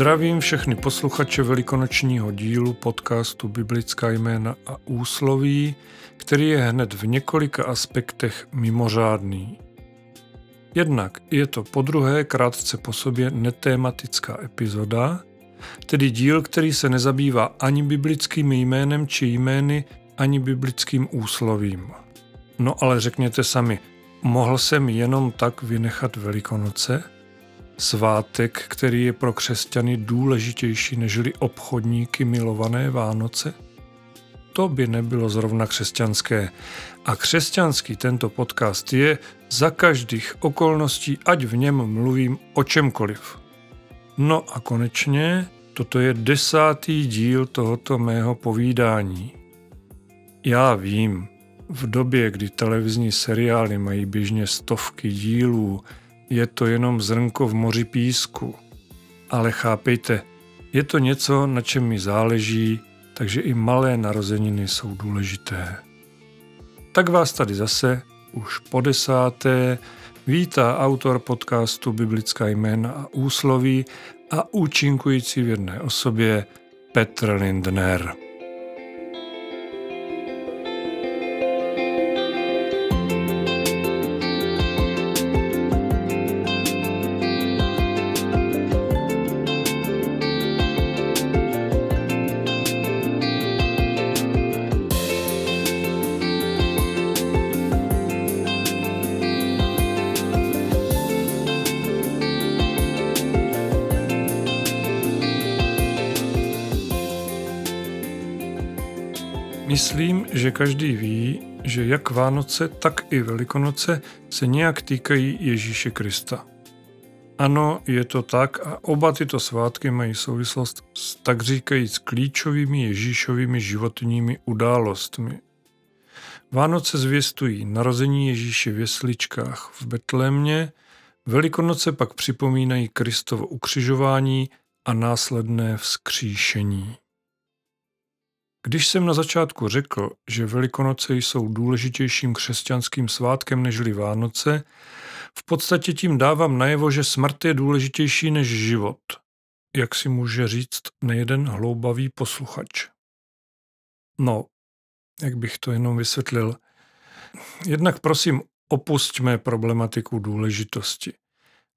Zdravím všechny posluchače velikonočního dílu podcastu Biblická jména a úsloví, který je hned v několika aspektech mimořádný. Jednak je to po druhé krátce po sobě netématická epizoda, tedy díl, který se nezabývá ani biblickým jménem či jmény, ani biblickým úslovím. No ale řekněte sami, mohl jsem jenom tak vynechat Velikonoce? Svátek, který je pro křesťany důležitější nežli obchodníky milované Vánoce? To by nebylo zrovna křesťanské. A křesťanský tento podcast je za každých okolností, ať v něm mluvím o čemkoliv. No a konečně, toto je desátý díl tohoto mého povídání. Já vím, v době, kdy televizní seriály mají běžně stovky dílů, je to jenom zrnko v moři písku. Ale chápejte, je to něco, na čem mi záleží, takže i malé narozeniny jsou důležité. Tak vás tady zase, už po desáté, vítá autor podcastu Biblická jména a úsloví a účinkující v jedné osobě Petr Lindner. Každý ví, že jak Vánoce, tak i Velikonoce se nějak týkají Ježíše Krista. Ano, je to tak a oba tyto svátky mají souvislost s tak říkajíc klíčovými Ježíšovými životními událostmi. Vánoce zvěstují narození Ježíše v jesličkách v Betlémě, Velikonoce pak připomínají Kristovo ukřižování a následné vzkříšení. Když jsem na začátku řekl, že Velikonoce jsou důležitějším křesťanským svátkem nežli Vánoce, v podstatě tím dávám najevo, že smrt je důležitější než život, jak si může říct nejeden hloubavý posluchač. No, jak bych to jenom vysvětlil. Jednak prosím, opustíme problematiku důležitosti.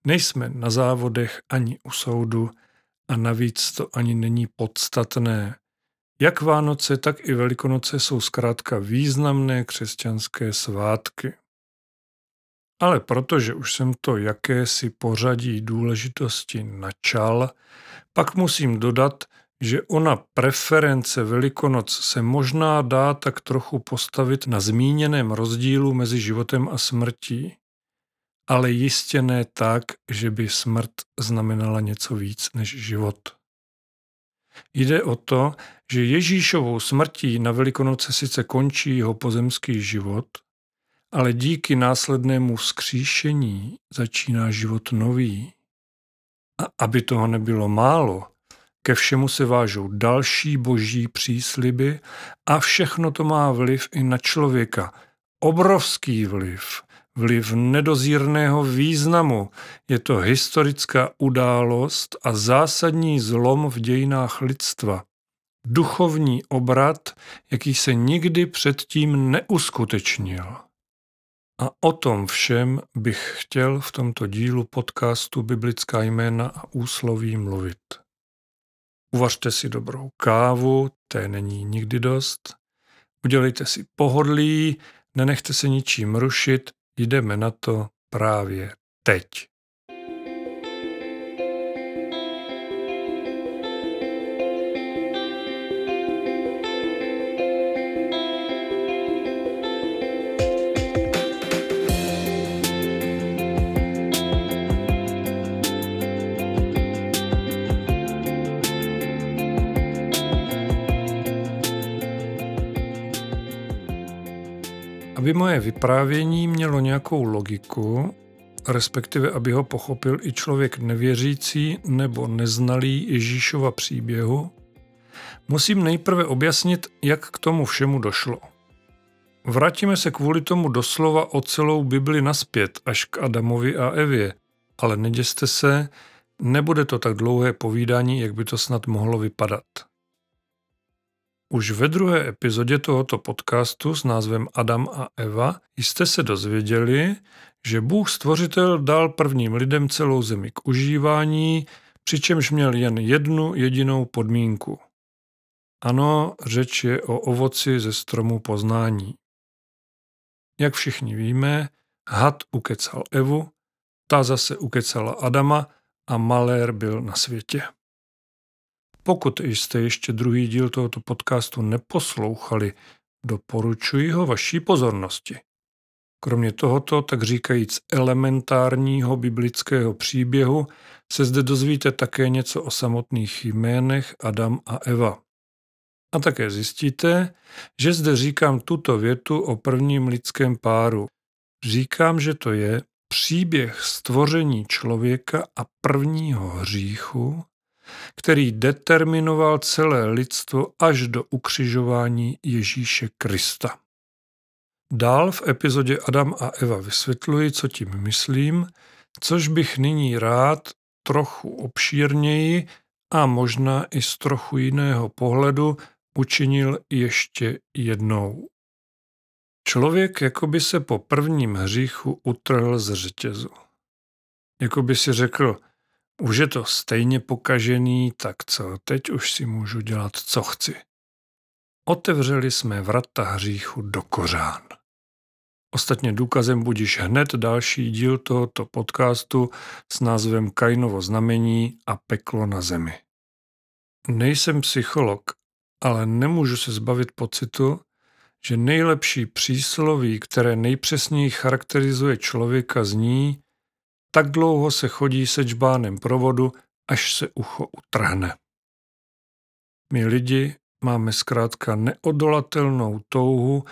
Nejsme na závodech ani u soudu a navíc to ani není podstatné. Jak Vánoce, tak i Velikonoce jsou zkrátka významné křesťanské svátky. Ale protože už jsem to jakési pořadí důležitosti načal, pak musím dodat, že ona preference Velikonoc se možná dá tak trochu postavit na zmíněném rozdílu mezi životem a smrtí. Ale jistě ne tak, že by smrt znamenala něco víc než život. Jde o to, že Ježíšovou smrtí na Velikonoce sice končí jeho pozemský život, ale díky následnému vzkříšení začíná život nový. A aby toho nebylo málo, ke všemu se vážou další boží přísliby a všechno to má vliv i na člověka. Obrovský vliv vliv nedozírného významu. Je to historická událost a zásadní zlom v dějinách lidstva. Duchovní obrat, jaký se nikdy předtím neuskutečnil. A o tom všem bych chtěl v tomto dílu podcastu Biblická jména a úsloví mluvit. Uvařte si dobrou kávu, té není nikdy dost. Udělejte si pohodlí, nenechte se ničím rušit Jdeme na to právě teď. Aby moje vyprávění mělo nějakou logiku, respektive aby ho pochopil i člověk nevěřící nebo neznalý Ježíšova příběhu, musím nejprve objasnit, jak k tomu všemu došlo. Vrátíme se kvůli tomu doslova o celou Bibli naspět až k Adamovi a Evě, ale neděste se, nebude to tak dlouhé povídání, jak by to snad mohlo vypadat. Už ve druhé epizodě tohoto podcastu s názvem Adam a Eva jste se dozvěděli, že Bůh stvořitel dal prvním lidem celou zemi k užívání, přičemž měl jen jednu jedinou podmínku. Ano, řeč je o ovoci ze stromu poznání. Jak všichni víme, had ukecal Evu, ta zase ukecala Adama a malér byl na světě. Pokud jste ještě druhý díl tohoto podcastu neposlouchali, doporučuji ho vaší pozornosti. Kromě tohoto, tak říkajíc elementárního biblického příběhu, se zde dozvíte také něco o samotných jménech Adam a Eva. A také zjistíte, že zde říkám tuto větu o prvním lidském páru. Říkám, že to je příběh stvoření člověka a prvního hříchu, který determinoval celé lidstvo až do ukřižování Ježíše Krista. Dál v epizodě Adam a Eva vysvětluji, co tím myslím, což bych nyní rád trochu obšírněji a možná i z trochu jiného pohledu učinil ještě jednou. Člověk jako by se po prvním hříchu utrhl z řetězu. Jako by si řekl, už je to stejně pokažený, tak co, teď už si můžu dělat, co chci. Otevřeli jsme vrata hříchu do kořán. Ostatně důkazem budíš hned další díl tohoto podcastu s názvem Kainovo znamení a peklo na zemi. Nejsem psycholog, ale nemůžu se zbavit pocitu, že nejlepší přísloví, které nejpřesněji charakterizuje člověka, zní tak dlouho se chodí se čbánem provodu, až se ucho utrhne. My lidi máme zkrátka neodolatelnou touhu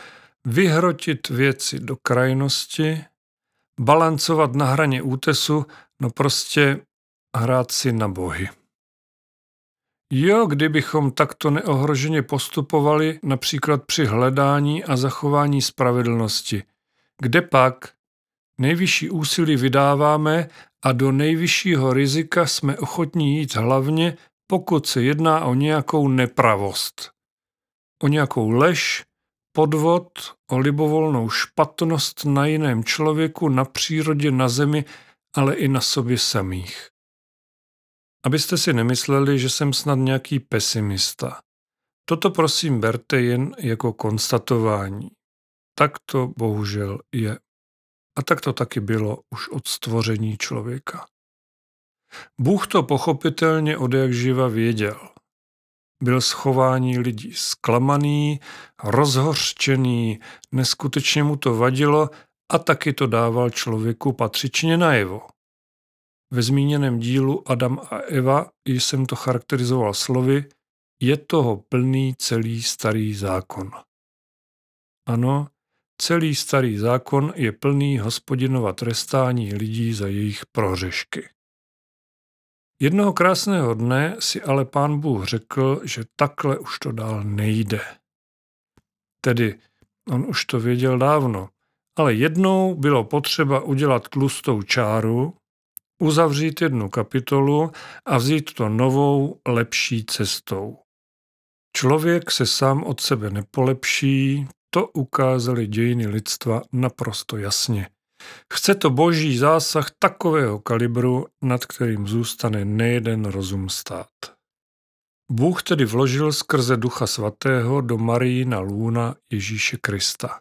vyhrotit věci do krajnosti, balancovat na hraně útesu, no prostě hrát si na bohy. Jo, kdybychom takto neohroženě postupovali například při hledání a zachování spravedlnosti. Kde pak? Nejvyšší úsilí vydáváme a do nejvyššího rizika jsme ochotní jít hlavně, pokud se jedná o nějakou nepravost. O nějakou lež, podvod, o libovolnou špatnost na jiném člověku, na přírodě, na zemi, ale i na sobě samých. Abyste si nemysleli, že jsem snad nějaký pesimista. Toto prosím berte jen jako konstatování. Tak to bohužel je. A tak to taky bylo už od stvoření člověka. Bůh to pochopitelně od jak živa věděl. Byl schování lidí zklamaný, rozhořčený, neskutečně mu to vadilo a taky to dával člověku patřičně najevo. Ve zmíněném dílu Adam a Eva jsem to charakterizoval slovy je toho plný celý starý zákon. Ano, celý starý zákon je plný hospodinova trestání lidí za jejich prohřešky. Jednoho krásného dne si ale pán Bůh řekl, že takhle už to dál nejde. Tedy on už to věděl dávno, ale jednou bylo potřeba udělat tlustou čáru, uzavřít jednu kapitolu a vzít to novou, lepší cestou. Člověk se sám od sebe nepolepší, to ukázaly dějiny lidstva naprosto jasně. Chce to boží zásah takového kalibru, nad kterým zůstane nejeden rozum stát. Bůh tedy vložil skrze Ducha Svatého do Marijina lůna Ježíše Krista,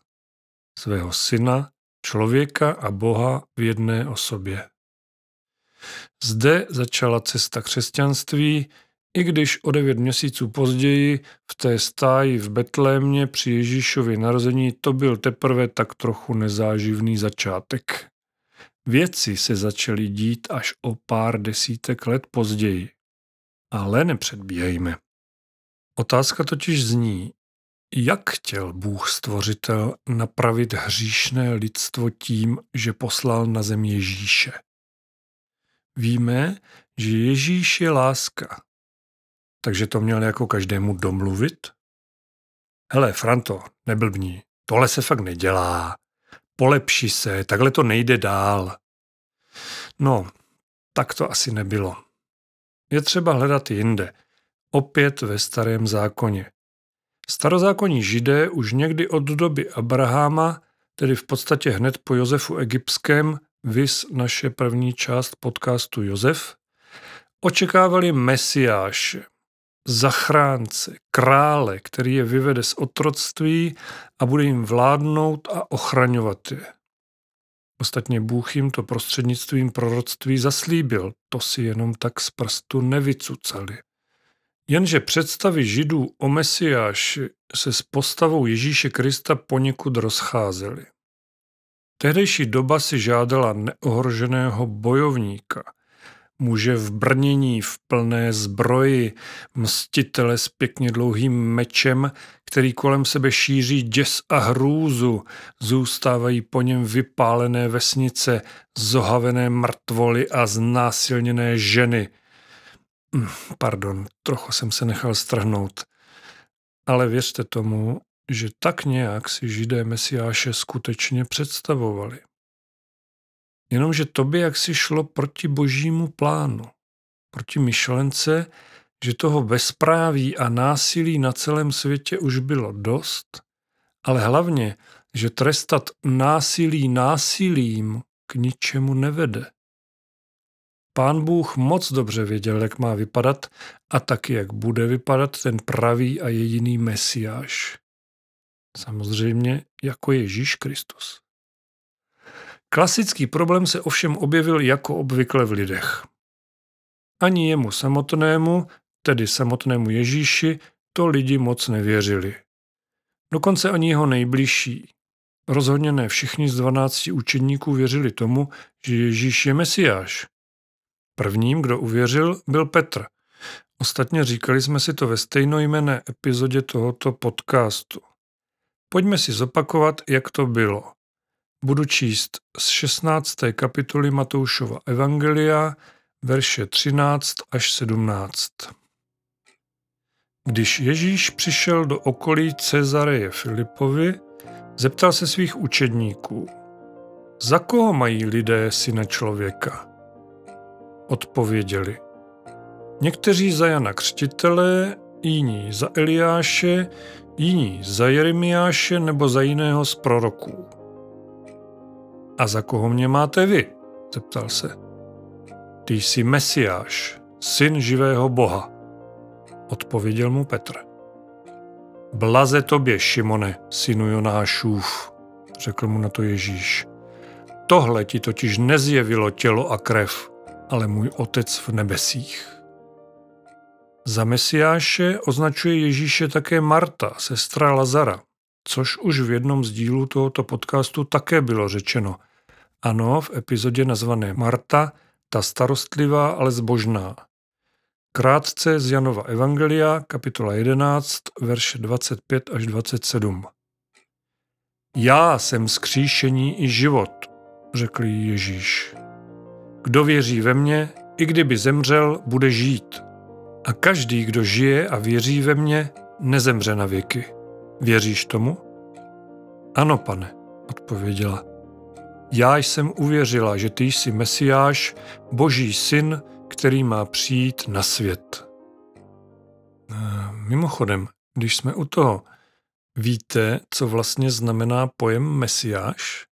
svého syna, člověka a Boha v jedné osobě. Zde začala cesta křesťanství, i když o devět měsíců později v té stáji v Betlémě při Ježíšově narození to byl teprve tak trochu nezáživný začátek. Věci se začaly dít až o pár desítek let později. Ale nepředbíhejme. Otázka totiž zní, jak chtěl Bůh stvořitel napravit hříšné lidstvo tím, že poslal na zem Ježíše? Víme, že Ježíš je láska, takže to měl jako každému domluvit? Hele, Franto, neblbní, tohle se fakt nedělá. Polepši se, takhle to nejde dál. No, tak to asi nebylo. je třeba hledat jinde, opět ve starém zákoně. Starozákonní židé už někdy od doby Abraháma, tedy v podstatě hned po Josefu Egyptském, vys naše první část podcastu Josef, očekávali mesiáše, zachránce, krále, který je vyvede z otroctví a bude jim vládnout a ochraňovat je. Ostatně Bůh jim to prostřednictvím proroctví zaslíbil, to si jenom tak z prstu nevycucali. Jenže představy židů o Mesiáši se s postavou Ježíše Krista poněkud rozcházely. Tehdejší doba si žádala neohroženého bojovníka – muže v brnění, v plné zbroji, mstitele s pěkně dlouhým mečem, který kolem sebe šíří děs a hrůzu, zůstávají po něm vypálené vesnice, zohavené mrtvoly a znásilněné ženy. Hm, pardon, trochu jsem se nechal strhnout. Ale věřte tomu, že tak nějak si židé Mesiáše skutečně představovali. Jenomže to by jaksi šlo proti božímu plánu, proti myšlence, že toho bezpráví a násilí na celém světě už bylo dost, ale hlavně, že trestat násilí násilím k ničemu nevede. Pán Bůh moc dobře věděl, jak má vypadat a taky, jak bude vypadat ten pravý a jediný mesiáš. Samozřejmě jako Ježíš Kristus. Klasický problém se ovšem objevil jako obvykle v lidech. Ani jemu samotnému, tedy samotnému Ježíši, to lidi moc nevěřili. Dokonce ani jeho nejbližší. Rozhodně ne všichni z dvanácti učedníků věřili tomu, že Ježíš je Mesiáš. Prvním, kdo uvěřil, byl Petr. Ostatně říkali jsme si to ve stejnojmené epizodě tohoto podcastu. Pojďme si zopakovat, jak to bylo. Budu číst z 16. kapitoly Matoušova Evangelia, verše 13 až 17. Když Ježíš přišel do okolí Cezareje Filipovi, zeptal se svých učedníků, za koho mají lidé syna člověka? Odpověděli, někteří za Jana Křtitele, jiní za Eliáše, jiní za Jeremiáše nebo za jiného z proroků. A za koho mě máte vy? zeptal se. Ty jsi Mesiáš, syn živého Boha, odpověděl mu Petr. Blaze tobě, Šimone, synu Jonášův, řekl mu na to Ježíš. Tohle ti totiž nezjevilo tělo a krev, ale můj otec v nebesích. Za Mesiáše označuje Ježíše také Marta, sestra Lazara, což už v jednom z dílů tohoto podcastu také bylo řečeno – ano, v epizodě nazvané Marta, ta starostlivá, ale zbožná. Krátce z Janova Evangelia, kapitola 11, verše 25 až 27. Já jsem skříšení i život, řekl Ježíš. Kdo věří ve mě, i kdyby zemřel, bude žít. A každý, kdo žije a věří ve mě, nezemře na věky. Věříš tomu? Ano, pane, odpověděla. Já jsem uvěřila, že ty jsi Mesiáš, Boží syn, který má přijít na svět. Mimochodem, když jsme u toho, víte, co vlastně znamená pojem Mesiáš?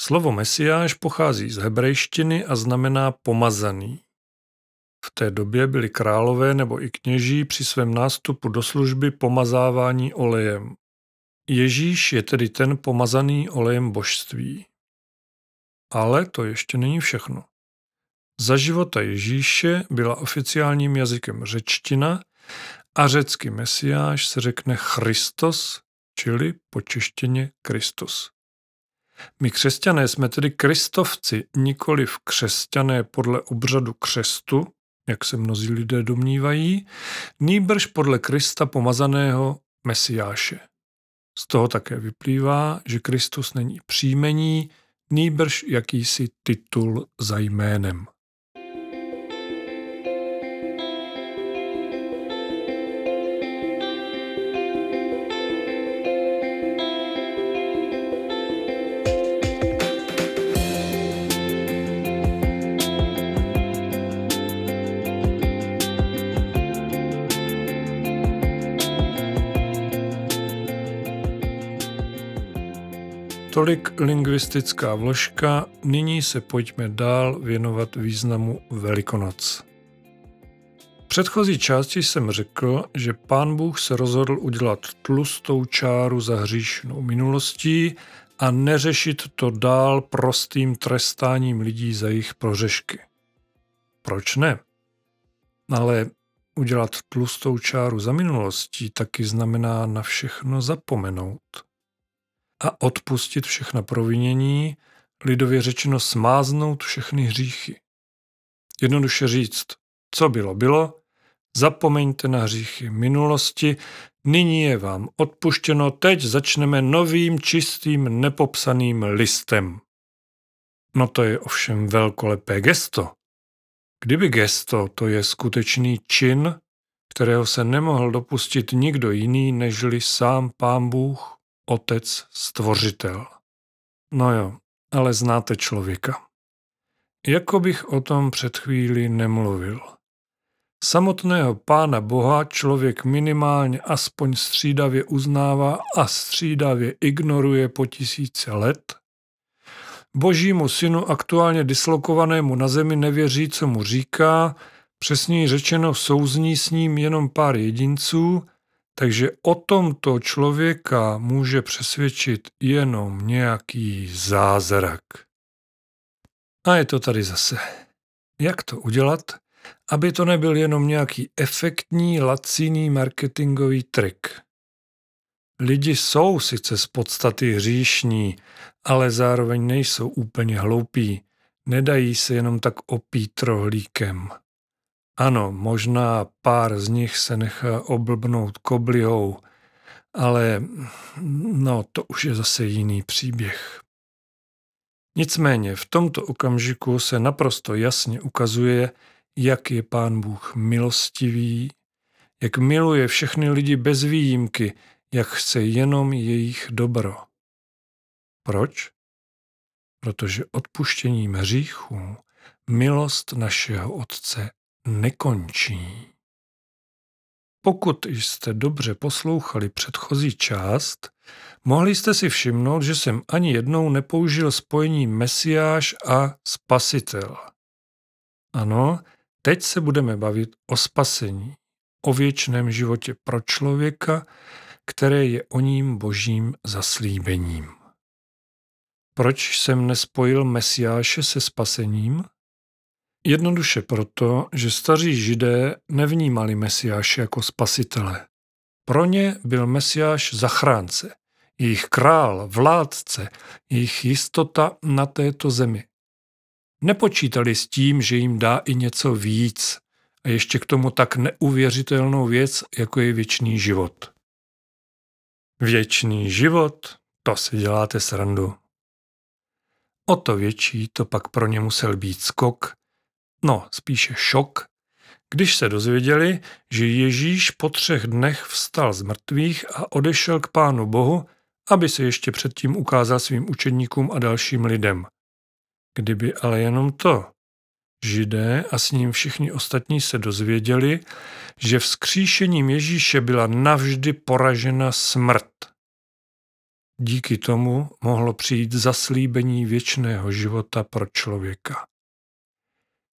Slovo Mesiáš pochází z hebrejštiny a znamená pomazaný. V té době byli králové nebo i kněží při svém nástupu do služby pomazávání olejem. Ježíš je tedy ten pomazaný olejem božství. Ale to ještě není všechno. Za života Ježíše byla oficiálním jazykem řečtina a řecký mesiáš se řekne Christos, čili počeštěně Kristus. My křesťané jsme tedy kristovci, nikoli v křesťané podle obřadu křestu, jak se mnozí lidé domnívají, nýbrž podle Krista pomazaného mesiáše. Z toho také vyplývá, že Kristus není příjmení, nýbrž jakýsi titul za jménem. Tolik lingvistická vložka, nyní se pojďme dál věnovat významu Velikonoc. V předchozí části jsem řekl, že pán Bůh se rozhodl udělat tlustou čáru za hříšnou minulostí a neřešit to dál prostým trestáním lidí za jejich prořešky. Proč ne? Ale udělat tlustou čáru za minulostí taky znamená na všechno zapomenout a odpustit všechna provinění, lidově řečeno smáznout všechny hříchy. Jednoduše říct, co bylo, bylo, zapomeňte na hříchy minulosti, nyní je vám odpuštěno, teď začneme novým, čistým, nepopsaným listem. No to je ovšem velkolepé gesto. Kdyby gesto to je skutečný čin, kterého se nemohl dopustit nikdo jiný nežli sám pán Bůh, otec, stvořitel. No jo, ale znáte člověka. Jako bych o tom před chvíli nemluvil. Samotného pána Boha člověk minimálně aspoň střídavě uznává a střídavě ignoruje po tisíce let. Božímu synu aktuálně dislokovanému na zemi nevěří, co mu říká, přesněji řečeno souzní s ním jenom pár jedinců – takže o tomto člověka může přesvědčit jenom nějaký zázrak. A je to tady zase. Jak to udělat, aby to nebyl jenom nějaký efektní, laciný marketingový trik? Lidi jsou sice z podstaty hříšní, ale zároveň nejsou úplně hloupí. Nedají se jenom tak opít rohlíkem. Ano, možná pár z nich se nechá oblbnout koblihou, ale no, to už je zase jiný příběh. Nicméně v tomto okamžiku se naprosto jasně ukazuje, jak je pán Bůh milostivý, jak miluje všechny lidi bez výjimky, jak chce jenom jejich dobro. Proč? Protože odpuštěním hříchů milost našeho Otce nekončí. Pokud jste dobře poslouchali předchozí část, mohli jste si všimnout, že jsem ani jednou nepoužil spojení Mesiáš a Spasitel. Ano, teď se budeme bavit o spasení, o věčném životě pro člověka, které je o ním božím zaslíbením. Proč jsem nespojil Mesiáše se spasením? Jednoduše proto, že staří židé nevnímali Mesiáše jako spasitele. Pro ně byl Mesiáš zachránce, jejich král, vládce, jejich jistota na této zemi. Nepočítali s tím, že jim dá i něco víc a ještě k tomu tak neuvěřitelnou věc, jako je věčný život. Věčný život, to si děláte srandu. O to větší to pak pro ně musel být skok, no spíše šok, když se dozvěděli, že Ježíš po třech dnech vstal z mrtvých a odešel k Pánu Bohu, aby se ještě předtím ukázal svým učedníkům a dalším lidem. Kdyby ale jenom to. Židé a s ním všichni ostatní se dozvěděli, že vzkříšením Ježíše byla navždy poražena smrt. Díky tomu mohlo přijít zaslíbení věčného života pro člověka.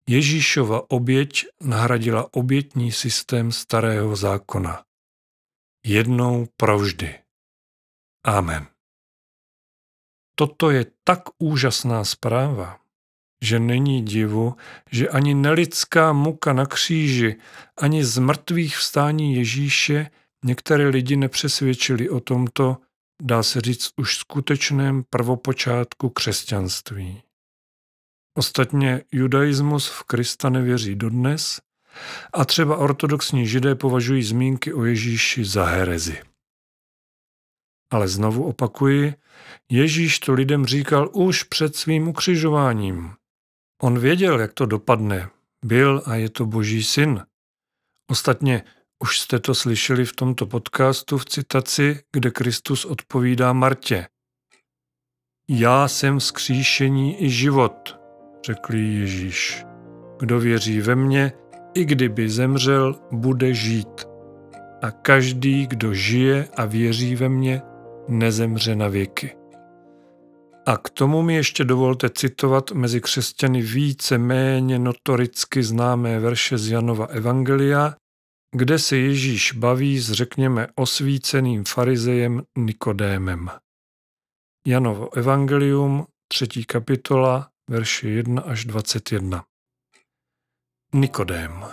Ježíšova oběť nahradila obětní systém starého zákona. Jednou provždy. Amen. Toto je tak úžasná zpráva, že není divu, že ani nelidská muka na kříži, ani z mrtvých vstání Ježíše některé lidi nepřesvědčili o tomto, dá se říct, už skutečném prvopočátku křesťanství. Ostatně judaismus v Krista nevěří dodnes a třeba ortodoxní židé považují zmínky o Ježíši za herezi. Ale znovu opakuji, Ježíš to lidem říkal už před svým ukřižováním. On věděl, jak to dopadne. Byl a je to boží syn. Ostatně už jste to slyšeli v tomto podcastu v citaci, kde Kristus odpovídá Martě. Já jsem vzkříšení i život řekl Ježíš. Kdo věří ve mně, i kdyby zemřel, bude žít. A každý, kdo žije a věří ve mně, nezemře na věky. A k tomu mi ještě dovolte citovat mezi křesťany více méně notoricky známé verše z Janova Evangelia, kde se Ježíš baví s řekněme osvíceným farizejem Nikodémem. Janovo Evangelium, třetí kapitola, verše 1 až 21. Nikodém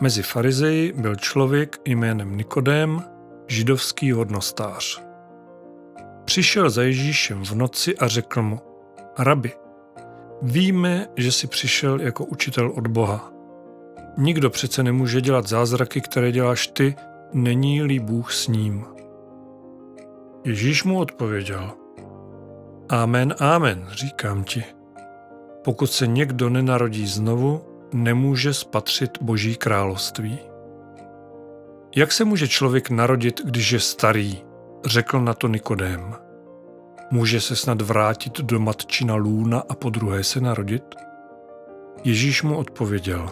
Mezi farizeji byl člověk jménem Nikodém, židovský hodnostář. Přišel za Ježíšem v noci a řekl mu, Rabi, víme, že jsi přišel jako učitel od Boha. Nikdo přece nemůže dělat zázraky, které děláš ty, není-li Bůh s ním. Ježíš mu odpověděl, Amen, amen, říkám ti. Pokud se někdo nenarodí znovu, nemůže spatřit Boží království. Jak se může člověk narodit, když je starý? Řekl na to Nikodém. Může se snad vrátit do matčina lůna a po druhé se narodit? Ježíš mu odpověděl.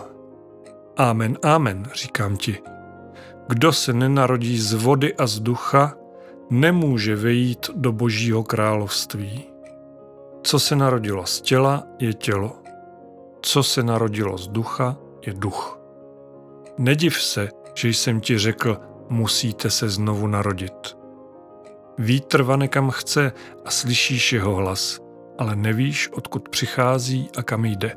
Amen, amen, říkám ti. Kdo se nenarodí z vody a z ducha, nemůže vejít do božího království. Co se narodilo z těla, je tělo. Co se narodilo z ducha, je duch. Nediv se, že jsem ti řekl, musíte se znovu narodit. Vítr vane kam chce a slyšíš jeho hlas, ale nevíš, odkud přichází a kam jde.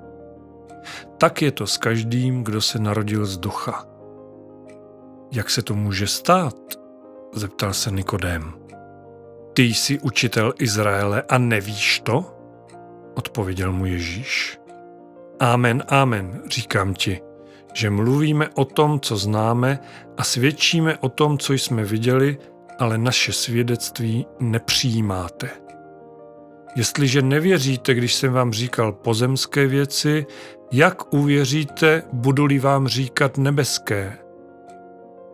Tak je to s každým, kdo se narodil z ducha. Jak se to může stát? Zeptal se Nikodém. Ty jsi učitel Izraele a nevíš to? Odpověděl mu Ježíš. Amen, amen, říkám ti, že mluvíme o tom, co známe a svědčíme o tom, co jsme viděli, ale naše svědectví nepřijímáte. Jestliže nevěříte, když jsem vám říkal pozemské věci, jak uvěříte, budu-li vám říkat nebeské?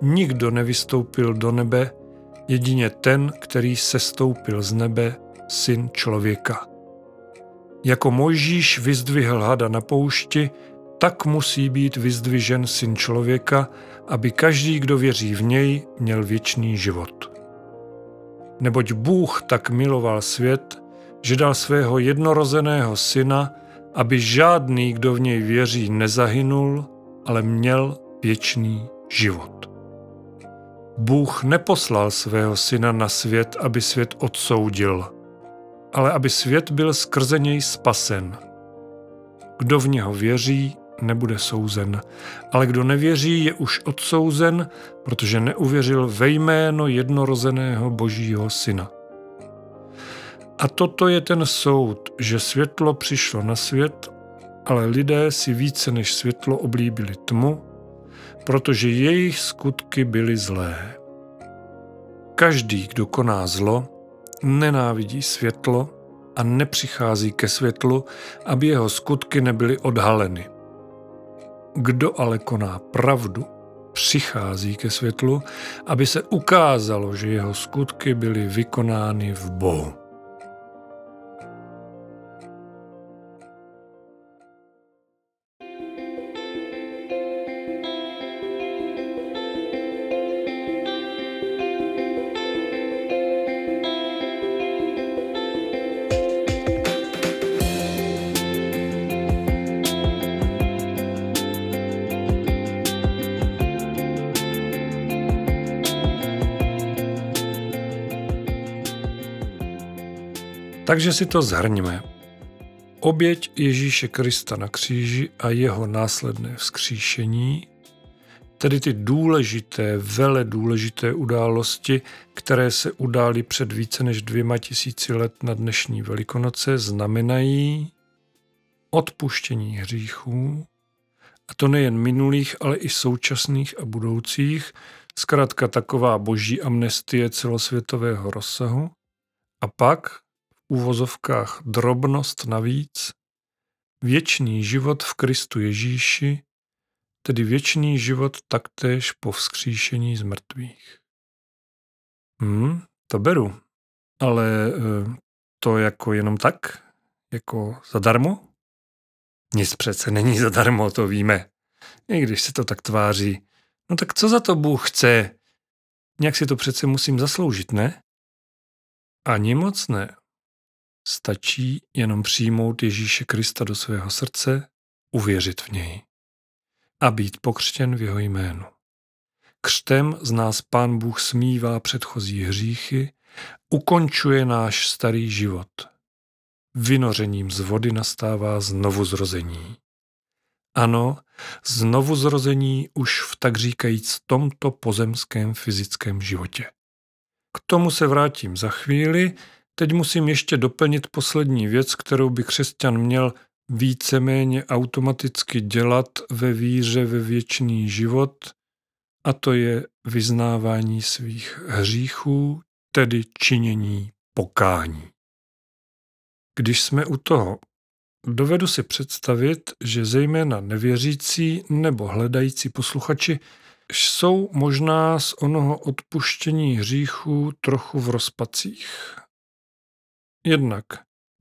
Nikdo nevystoupil do nebe, jedině ten, který sestoupil z nebe, syn člověka. Jako Mojžíš vyzdvihl hada na poušti, tak musí být vyzdvižen syn člověka, aby každý, kdo věří v něj, měl věčný život. Neboť Bůh tak miloval svět, že dal svého jednorozeného syna, aby žádný, kdo v něj věří, nezahynul, ale měl věčný život. Bůh neposlal svého syna na svět, aby svět odsoudil, ale aby svět byl skrze něj spasen. Kdo v něho věří, nebude souzen, ale kdo nevěří, je už odsouzen, protože neuvěřil ve jméno jednorozeného Božího syna. A toto je ten soud, že světlo přišlo na svět, ale lidé si více než světlo oblíbili tmu, protože jejich skutky byly zlé. Každý, kdo koná zlo, nenávidí světlo a nepřichází ke světlu, aby jeho skutky nebyly odhaleny. Kdo ale koná pravdu, přichází ke světlu, aby se ukázalo, že jeho skutky byly vykonány v Bohu. Takže si to zhrňme. Oběť Ježíše Krista na kříži a jeho následné vzkříšení, tedy ty důležité, vele důležité události, které se udály před více než dvěma tisíci let na dnešní Velikonoce, znamenají odpuštění hříchů, a to nejen minulých, ale i současných a budoucích, zkrátka taková boží amnestie celosvětového rozsahu, a pak úvozovkách drobnost navíc, věčný život v Kristu Ježíši, tedy věčný život taktéž po vzkříšení z mrtvých. Hmm, to beru, ale eh, to jako jenom tak? Jako zadarmo? Nic přece není zadarmo, to víme. I když se to tak tváří. No tak co za to Bůh chce? Nějak si to přece musím zasloužit, ne? Ani moc ne. Stačí jenom přijmout Ježíše Krista do svého srdce, uvěřit v něj a být pokřtěn v jeho jménu. Křtem z nás Pán Bůh smívá předchozí hříchy, ukončuje náš starý život. Vynořením z vody nastává znovu zrození. Ano, znovu zrození už v tak říkajíc tomto pozemském fyzickém životě. K tomu se vrátím za chvíli, teď musím ještě doplnit poslední věc, kterou by křesťan měl víceméně automaticky dělat ve víře ve věčný život, a to je vyznávání svých hříchů, tedy činění pokání. Když jsme u toho, dovedu si představit, že zejména nevěřící nebo hledající posluchači jsou možná z onoho odpuštění hříchů trochu v rozpacích. Jednak,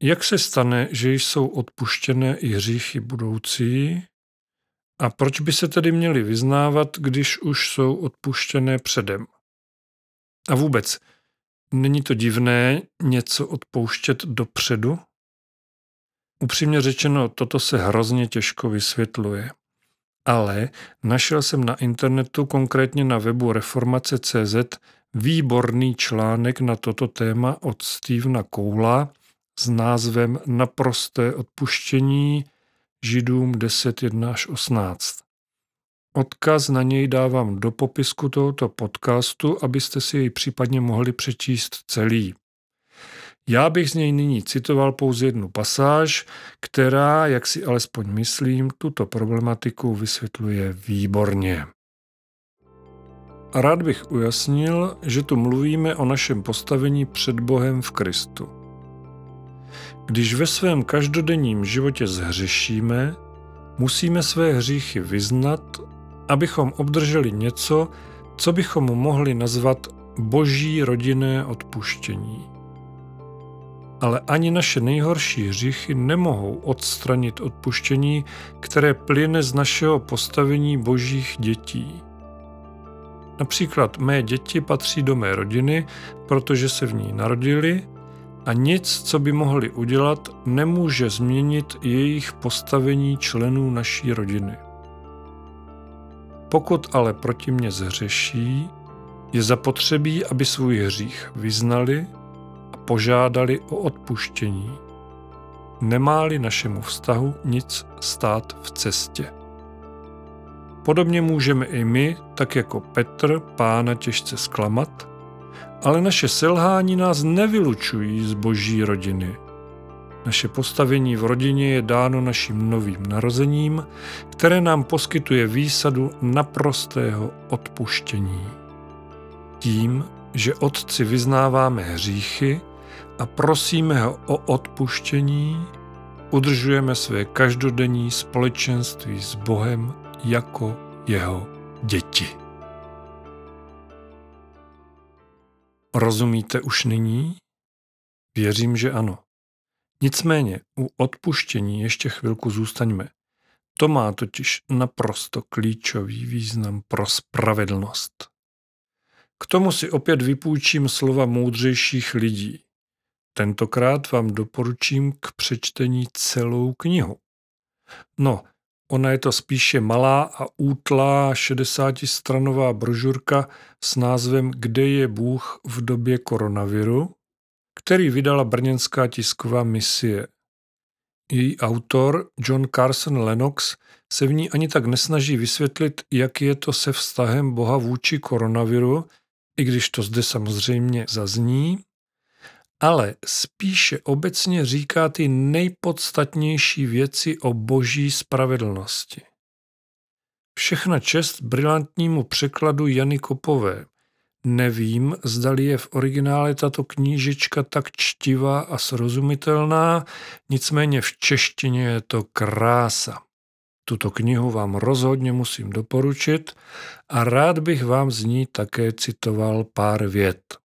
jak se stane, že jsou odpuštěné i hříchy budoucí? A proč by se tedy měly vyznávat, když už jsou odpuštěné předem? A vůbec, není to divné něco odpouštět dopředu? Upřímně řečeno, toto se hrozně těžko vysvětluje. Ale našel jsem na internetu, konkrétně na webu reformace.cz, výborný článek na toto téma od Stevena Koula s názvem Naprosté odpuštění Židům 10.1 až 18. Odkaz na něj dávám do popisku tohoto podcastu, abyste si jej případně mohli přečíst celý. Já bych z něj nyní citoval pouze jednu pasáž, která, jak si alespoň myslím, tuto problematiku vysvětluje výborně. Rád bych ujasnil, že tu mluvíme o našem postavení před Bohem v Kristu. Když ve svém každodenním životě zhřešíme, musíme své hříchy vyznat, abychom obdrželi něco, co bychom mohli nazvat boží rodinné odpuštění ale ani naše nejhorší hříchy nemohou odstranit odpuštění, které plyne z našeho postavení božích dětí. Například mé děti patří do mé rodiny, protože se v ní narodili a nic, co by mohli udělat, nemůže změnit jejich postavení členů naší rodiny. Pokud ale proti mě zhřeší, je zapotřebí, aby svůj hřích vyznali požádali o odpuštění. Nemá-li našemu vztahu nic stát v cestě. Podobně můžeme i my, tak jako Petr, pána těžce zklamat, ale naše selhání nás nevylučují z boží rodiny. Naše postavení v rodině je dáno naším novým narozením, které nám poskytuje výsadu naprostého odpuštění. Tím, že otci vyznáváme hříchy a prosíme ho o odpuštění, udržujeme své každodenní společenství s Bohem jako jeho děti. Rozumíte už nyní? Věřím, že ano. Nicméně u odpuštění ještě chvilku zůstaňme. To má totiž naprosto klíčový význam pro spravedlnost. K tomu si opět vypůjčím slova moudřejších lidí. Tentokrát vám doporučím k přečtení celou knihu. No, ona je to spíše malá a útlá 60-stranová brožurka s názvem Kde je Bůh v době koronaviru, který vydala brněnská tisková misie. Její autor, John Carson Lennox, se v ní ani tak nesnaží vysvětlit, jak je to se vztahem Boha vůči koronaviru, i když to zde samozřejmě zazní, ale spíše obecně říká ty nejpodstatnější věci o boží spravedlnosti. Všechna čest brilantnímu překladu Jany Kopové. Nevím, zdali je v originále tato knížička tak čtivá a srozumitelná, nicméně v češtině je to krása. Tuto knihu vám rozhodně musím doporučit a rád bych vám z ní také citoval pár vět.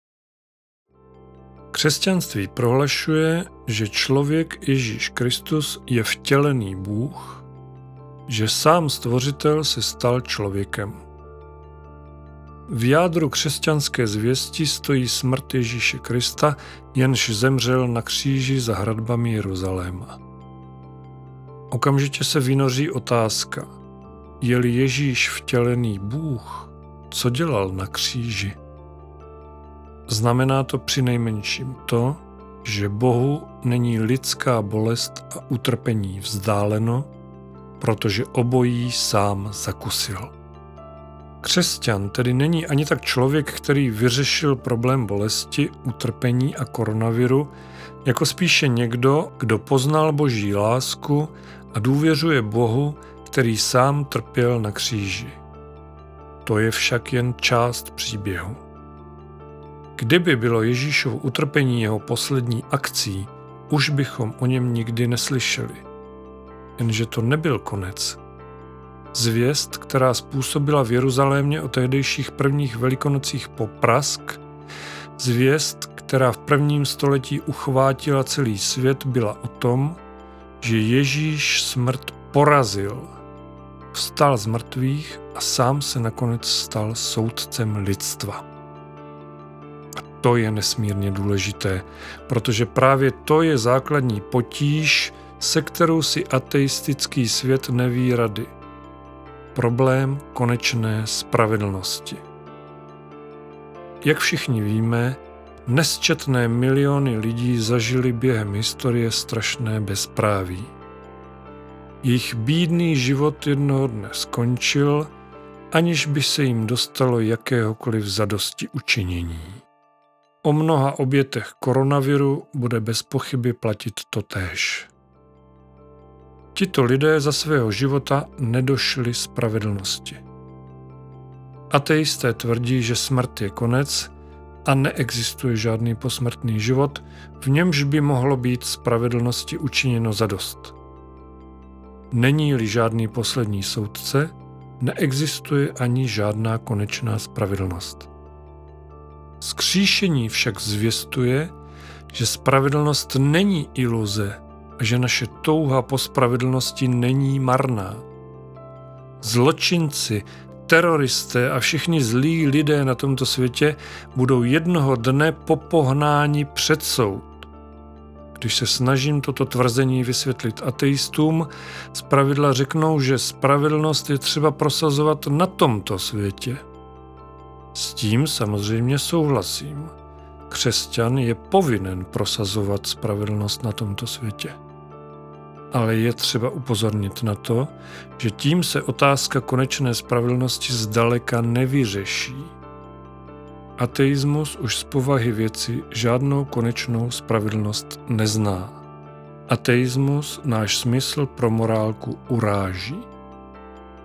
Křesťanství prohlašuje, že člověk Ježíš Kristus je vtělený Bůh, že sám stvořitel se stal člověkem. V jádru křesťanské zvěsti stojí smrt Ježíše Krista, jenž zemřel na kříži za hradbami Jeruzaléma. Okamžitě se vynoří otázka, je-li Ježíš vtělený Bůh, co dělal na kříži? Znamená to při nejmenším to, že Bohu není lidská bolest a utrpení vzdáleno, protože obojí sám zakusil. Křesťan tedy není ani tak člověk, který vyřešil problém bolesti, utrpení a koronaviru, jako spíše někdo, kdo poznal boží lásku a důvěřuje Bohu, který sám trpěl na kříži. To je však jen část příběhu. Kdyby bylo Ježíšovo utrpení jeho poslední akcí, už bychom o něm nikdy neslyšeli. Jenže to nebyl konec. Zvěst, která způsobila v Jeruzalémě o tehdejších prvních velikonocích poprask, zvěst, která v prvním století uchvátila celý svět, byla o tom, že Ježíš smrt porazil. Vstal z mrtvých a sám se nakonec stal soudcem lidstva. To je nesmírně důležité, protože právě to je základní potíž, se kterou si ateistický svět neví rady. Problém konečné spravedlnosti. Jak všichni víme, nesčetné miliony lidí zažili během historie strašné bezpráví. Jejich bídný život jednoho dne skončil, aniž by se jim dostalo jakéhokoliv zadosti učinění. O mnoha obětech koronaviru bude bez pochyby platit totéž. Tito lidé za svého života nedošli spravedlnosti. Ateisté tvrdí, že smrt je konec a neexistuje žádný posmrtný život, v němž by mohlo být spravedlnosti učiněno zadost. Není-li žádný poslední soudce, neexistuje ani žádná konečná spravedlnost. Skříšení však zvěstuje, že spravedlnost není iluze a že naše touha po spravedlnosti není marná. Zločinci, teroristé a všichni zlí lidé na tomto světě budou jednoho dne popohnáni před soud. Když se snažím toto tvrzení vysvětlit ateistům, zpravidla řeknou, že spravedlnost je třeba prosazovat na tomto světě. S tím samozřejmě souhlasím. Křesťan je povinen prosazovat spravedlnost na tomto světě. Ale je třeba upozornit na to, že tím se otázka konečné spravedlnosti zdaleka nevyřeší. Ateismus už z povahy věci žádnou konečnou spravedlnost nezná. Ateismus náš smysl pro morálku uráží.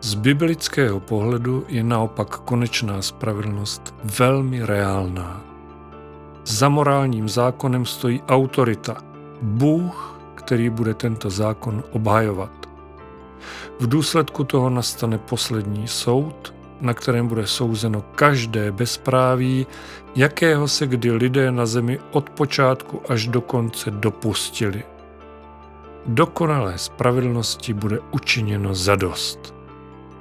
Z biblického pohledu je naopak konečná spravedlnost velmi reálná. Za morálním zákonem stojí autorita, Bůh, který bude tento zákon obhajovat. V důsledku toho nastane poslední soud, na kterém bude souzeno každé bezpráví, jakého se kdy lidé na zemi od počátku až do konce dopustili. Dokonalé spravedlnosti bude učiněno zadost.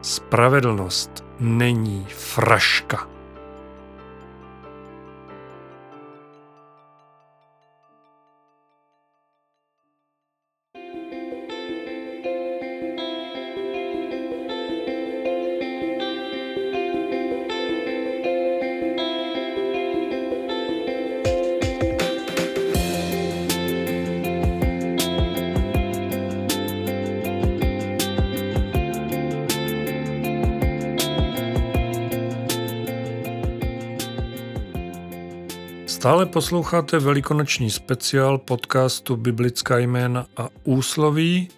Spravedlnost není fraška. Stále posloucháte velikonoční speciál podcastu Biblická jména a úsloví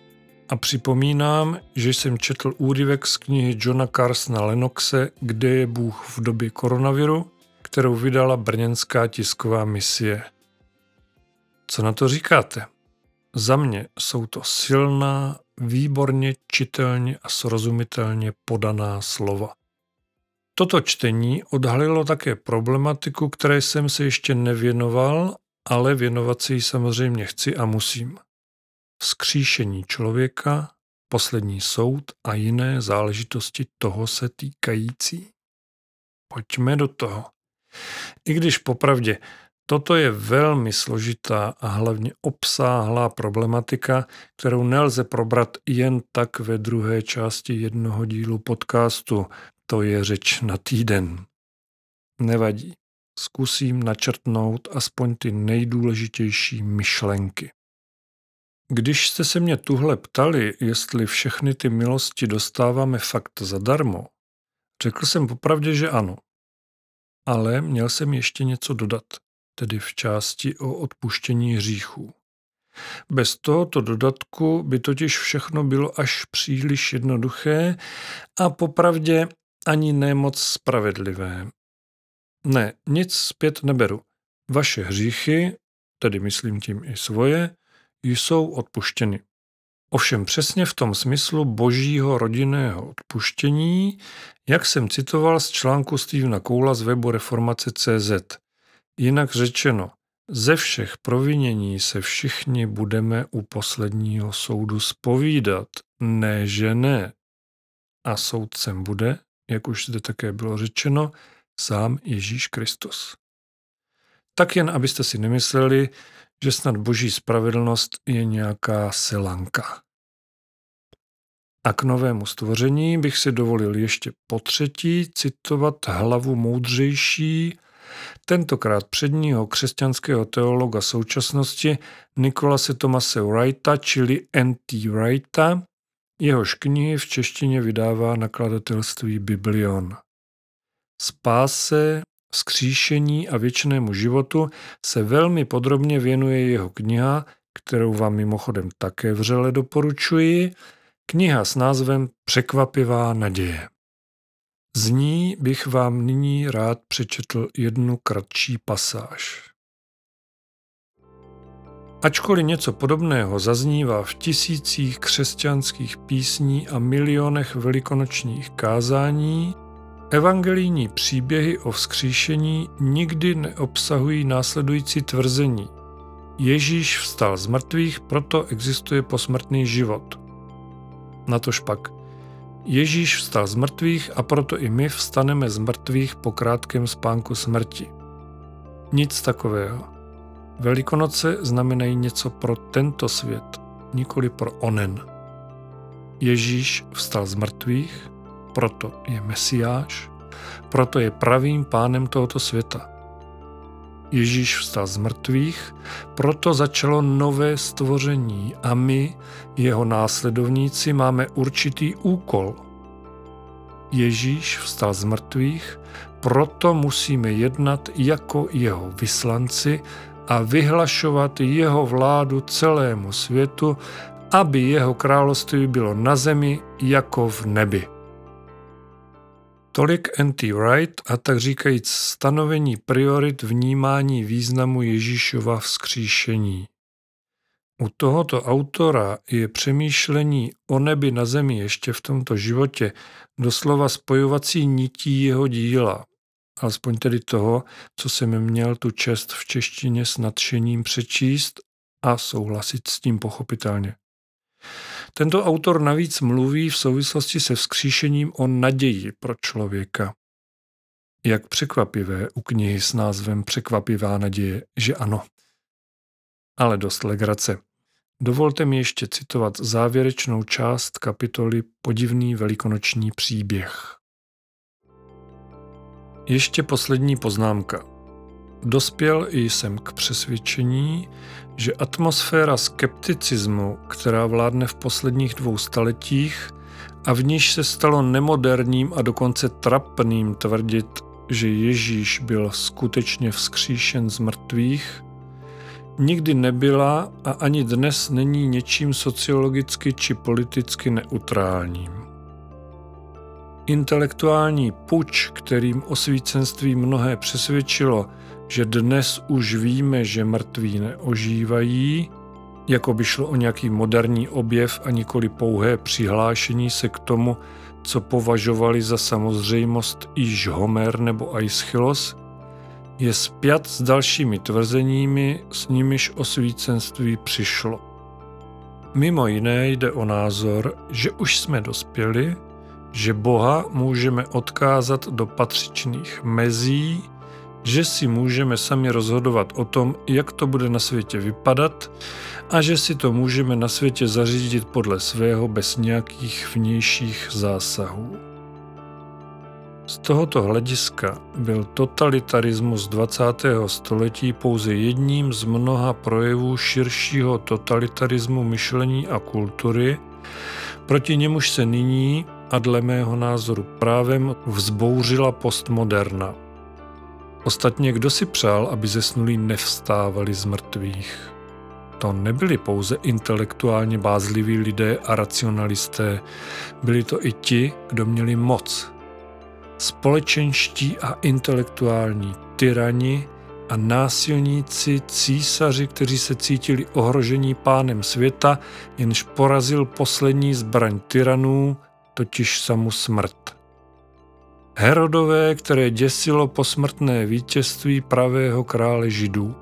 a připomínám, že jsem četl úryvek z knihy Johna Carsona Lenoxe Kde je Bůh v době koronaviru, kterou vydala brněnská tisková misie. Co na to říkáte? Za mě jsou to silná, výborně čitelně a srozumitelně podaná slova. Toto čtení odhalilo také problematiku, které jsem se ještě nevěnoval, ale věnovat si ji samozřejmě chci a musím. Skříšení člověka, poslední soud a jiné záležitosti toho se týkající. Pojďme do toho. I když popravdě Toto je velmi složitá a hlavně obsáhlá problematika, kterou nelze probrat jen tak ve druhé části jednoho dílu podcastu. To je řeč na týden. Nevadí. Zkusím načrtnout aspoň ty nejdůležitější myšlenky. Když jste se mě tuhle ptali, jestli všechny ty milosti dostáváme fakt zadarmo, řekl jsem popravdě, že ano. Ale měl jsem ještě něco dodat tedy v části o odpuštění hříchů. Bez tohoto dodatku by totiž všechno bylo až příliš jednoduché a popravdě ani nemoc spravedlivé. Ne, nic zpět neberu. Vaše hříchy, tedy myslím tím i svoje, jsou odpuštěny. Ovšem přesně v tom smyslu božího rodinného odpuštění, jak jsem citoval z článku Stevena Koula z webu reformace.cz. Jinak řečeno, ze všech provinění se všichni budeme u posledního soudu spovídat, ne že ne. A soudcem bude, jak už zde také bylo řečeno, sám Ježíš Kristus. Tak jen abyste si nemysleli, že snad boží spravedlnost je nějaká selanka. A k novému stvoření bych si dovolil ještě po třetí citovat hlavu moudřejší tentokrát předního křesťanského teologa současnosti Nikolase Tomase Wrighta, čili N.T. Wrighta, jehož knihy v češtině vydává nakladatelství Biblion. Spáse, skříšení a věčnému životu se velmi podrobně věnuje jeho kniha, kterou vám mimochodem také vřele doporučuji, kniha s názvem Překvapivá naděje. Z ní bych vám nyní rád přečetl jednu kratší pasáž. Ačkoliv něco podobného zaznívá v tisících křesťanských písní a milionech velikonočních kázání, evangelijní příběhy o vzkříšení nikdy neobsahují následující tvrzení. Ježíš vstal z mrtvých, proto existuje posmrtný život. Natož pak Ježíš vstal z mrtvých a proto i my vstaneme z mrtvých po krátkém spánku smrti. Nic takového. Velikonoce znamenají něco pro tento svět, nikoli pro onen. Ježíš vstal z mrtvých, proto je Mesiáš, proto je pravým pánem tohoto světa. Ježíš vstal z mrtvých, proto začalo nové stvoření a my, jeho následovníci, máme určitý úkol. Ježíš vstal z mrtvých, proto musíme jednat jako jeho vyslanci a vyhlašovat jeho vládu celému světu, aby jeho království bylo na zemi jako v nebi. Tolik N.T. Wright a tak říkajíc stanovení priorit vnímání významu Ježíšova vzkříšení. U tohoto autora je přemýšlení o nebi na zemi ještě v tomto životě doslova spojovací nití jeho díla, alespoň tedy toho, co jsem měl tu čest v češtině s nadšením přečíst a souhlasit s tím pochopitelně. Tento autor navíc mluví v souvislosti se vzkříšením o naději pro člověka. Jak překvapivé u knihy s názvem Překvapivá naděje, že ano. Ale dost legrace. Dovolte mi ještě citovat závěrečnou část kapitoly Podivný velikonoční příběh. Ještě poslední poznámka. Dospěl jsem k přesvědčení, že atmosféra skepticismu, která vládne v posledních dvou staletích a v níž se stalo nemoderním a dokonce trapným tvrdit, že Ježíš byl skutečně vzkříšen z mrtvých, nikdy nebyla a ani dnes není něčím sociologicky či politicky neutrálním. Intelektuální puč, kterým osvícenství mnohé přesvědčilo, že dnes už víme, že mrtví neožívají, jako by šlo o nějaký moderní objev a nikoli pouhé přihlášení se k tomu, co považovali za samozřejmost již Homer nebo Aeschylus, je spjat s dalšími tvrzeními, s nimiž osvícenství přišlo. Mimo jiné jde o názor, že už jsme dospěli, že Boha můžeme odkázat do patřičných mezí, že si můžeme sami rozhodovat o tom, jak to bude na světě vypadat a že si to můžeme na světě zařídit podle svého bez nějakých vnějších zásahů. Z tohoto hlediska byl totalitarismus 20. století pouze jedním z mnoha projevů širšího totalitarismu myšlení a kultury, proti němuž se nyní a dle mého názoru právem vzbouřila postmoderna. Ostatně kdo si přál, aby zesnulí nevstávali z mrtvých? To nebyli pouze intelektuálně bázliví lidé a racionalisté, byli to i ti, kdo měli moc. Společenští a intelektuální tyrani a násilníci, císaři, kteří se cítili ohrožení pánem světa, jenž porazil poslední zbraň tyranů, totiž samu smrt. Herodové, které děsilo posmrtné vítězství pravého krále Židů.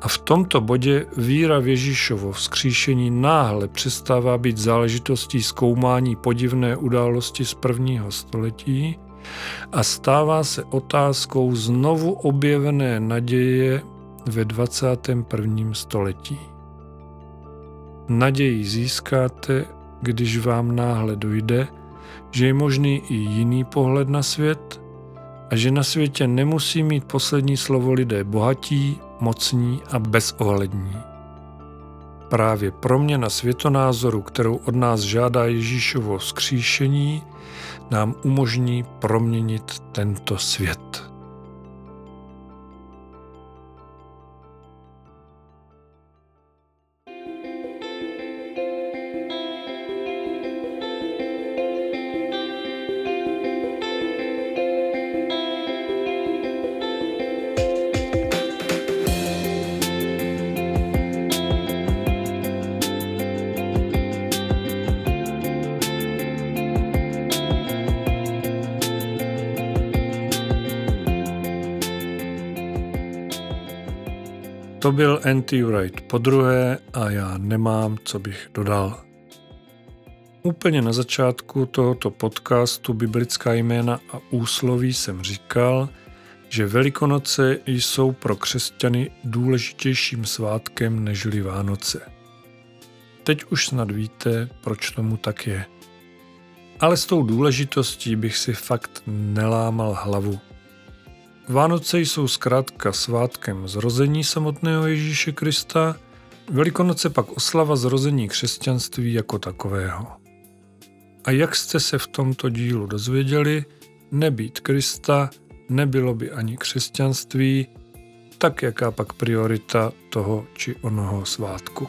A v tomto bodě víra v Ježíšovo vzkříšení náhle přestává být záležitostí zkoumání podivné události z prvního století a stává se otázkou znovu objevené naděje ve 21. století. Naději získáte, když vám náhle dojde, že je možný i jiný pohled na svět a že na světě nemusí mít poslední slovo lidé bohatí, mocní a bezohlední. Právě proměna světonázoru, kterou od nás žádá Ježíšovo vzkříšení, nám umožní proměnit tento svět. To byl Anti Wright po druhé a já nemám, co bych dodal. Úplně na začátku tohoto podcastu Biblická jména a úsloví jsem říkal, že Velikonoce jsou pro křesťany důležitějším svátkem nežli Vánoce. Teď už snad víte, proč tomu tak je. Ale s tou důležitostí bych si fakt nelámal hlavu. Vánoce jsou zkrátka svátkem zrození samotného Ježíše Krista, Velikonoce pak oslava zrození křesťanství jako takového. A jak jste se v tomto dílu dozvěděli, nebýt Krista, nebylo by ani křesťanství, tak jaká pak priorita toho či onoho svátku.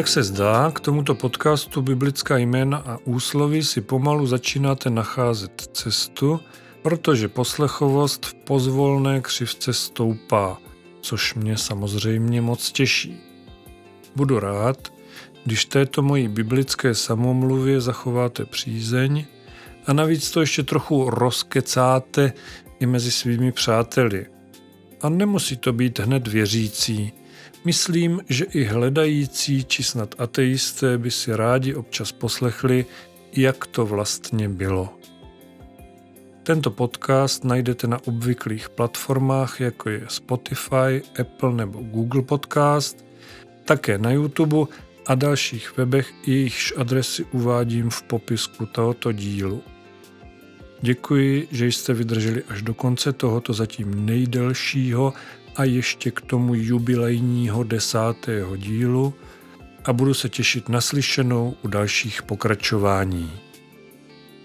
Jak se zdá, k tomuto podcastu Biblická jména a úslovy si pomalu začínáte nacházet cestu, protože poslechovost v pozvolné křivce stoupá, což mě samozřejmě moc těší. Budu rád, když této mojí biblické samomluvě zachováte přízeň a navíc to ještě trochu rozkecáte i mezi svými přáteli. A nemusí to být hned věřící, Myslím, že i hledající či snad ateisté by si rádi občas poslechli, jak to vlastně bylo. Tento podcast najdete na obvyklých platformách, jako je Spotify, Apple nebo Google Podcast, také na YouTube a dalších webech, jejichž adresy uvádím v popisku tohoto dílu. Děkuji, že jste vydrželi až do konce tohoto zatím nejdelšího a ještě k tomu jubilejního desátého dílu a budu se těšit na slyšenou u dalších pokračování.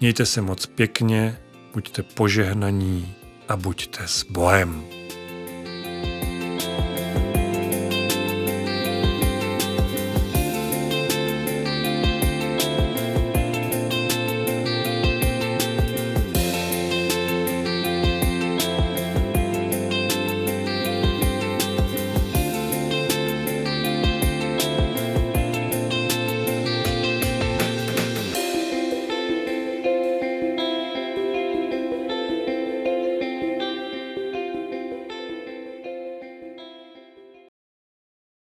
Mějte se moc pěkně, buďte požehnaní a buďte s Bohem.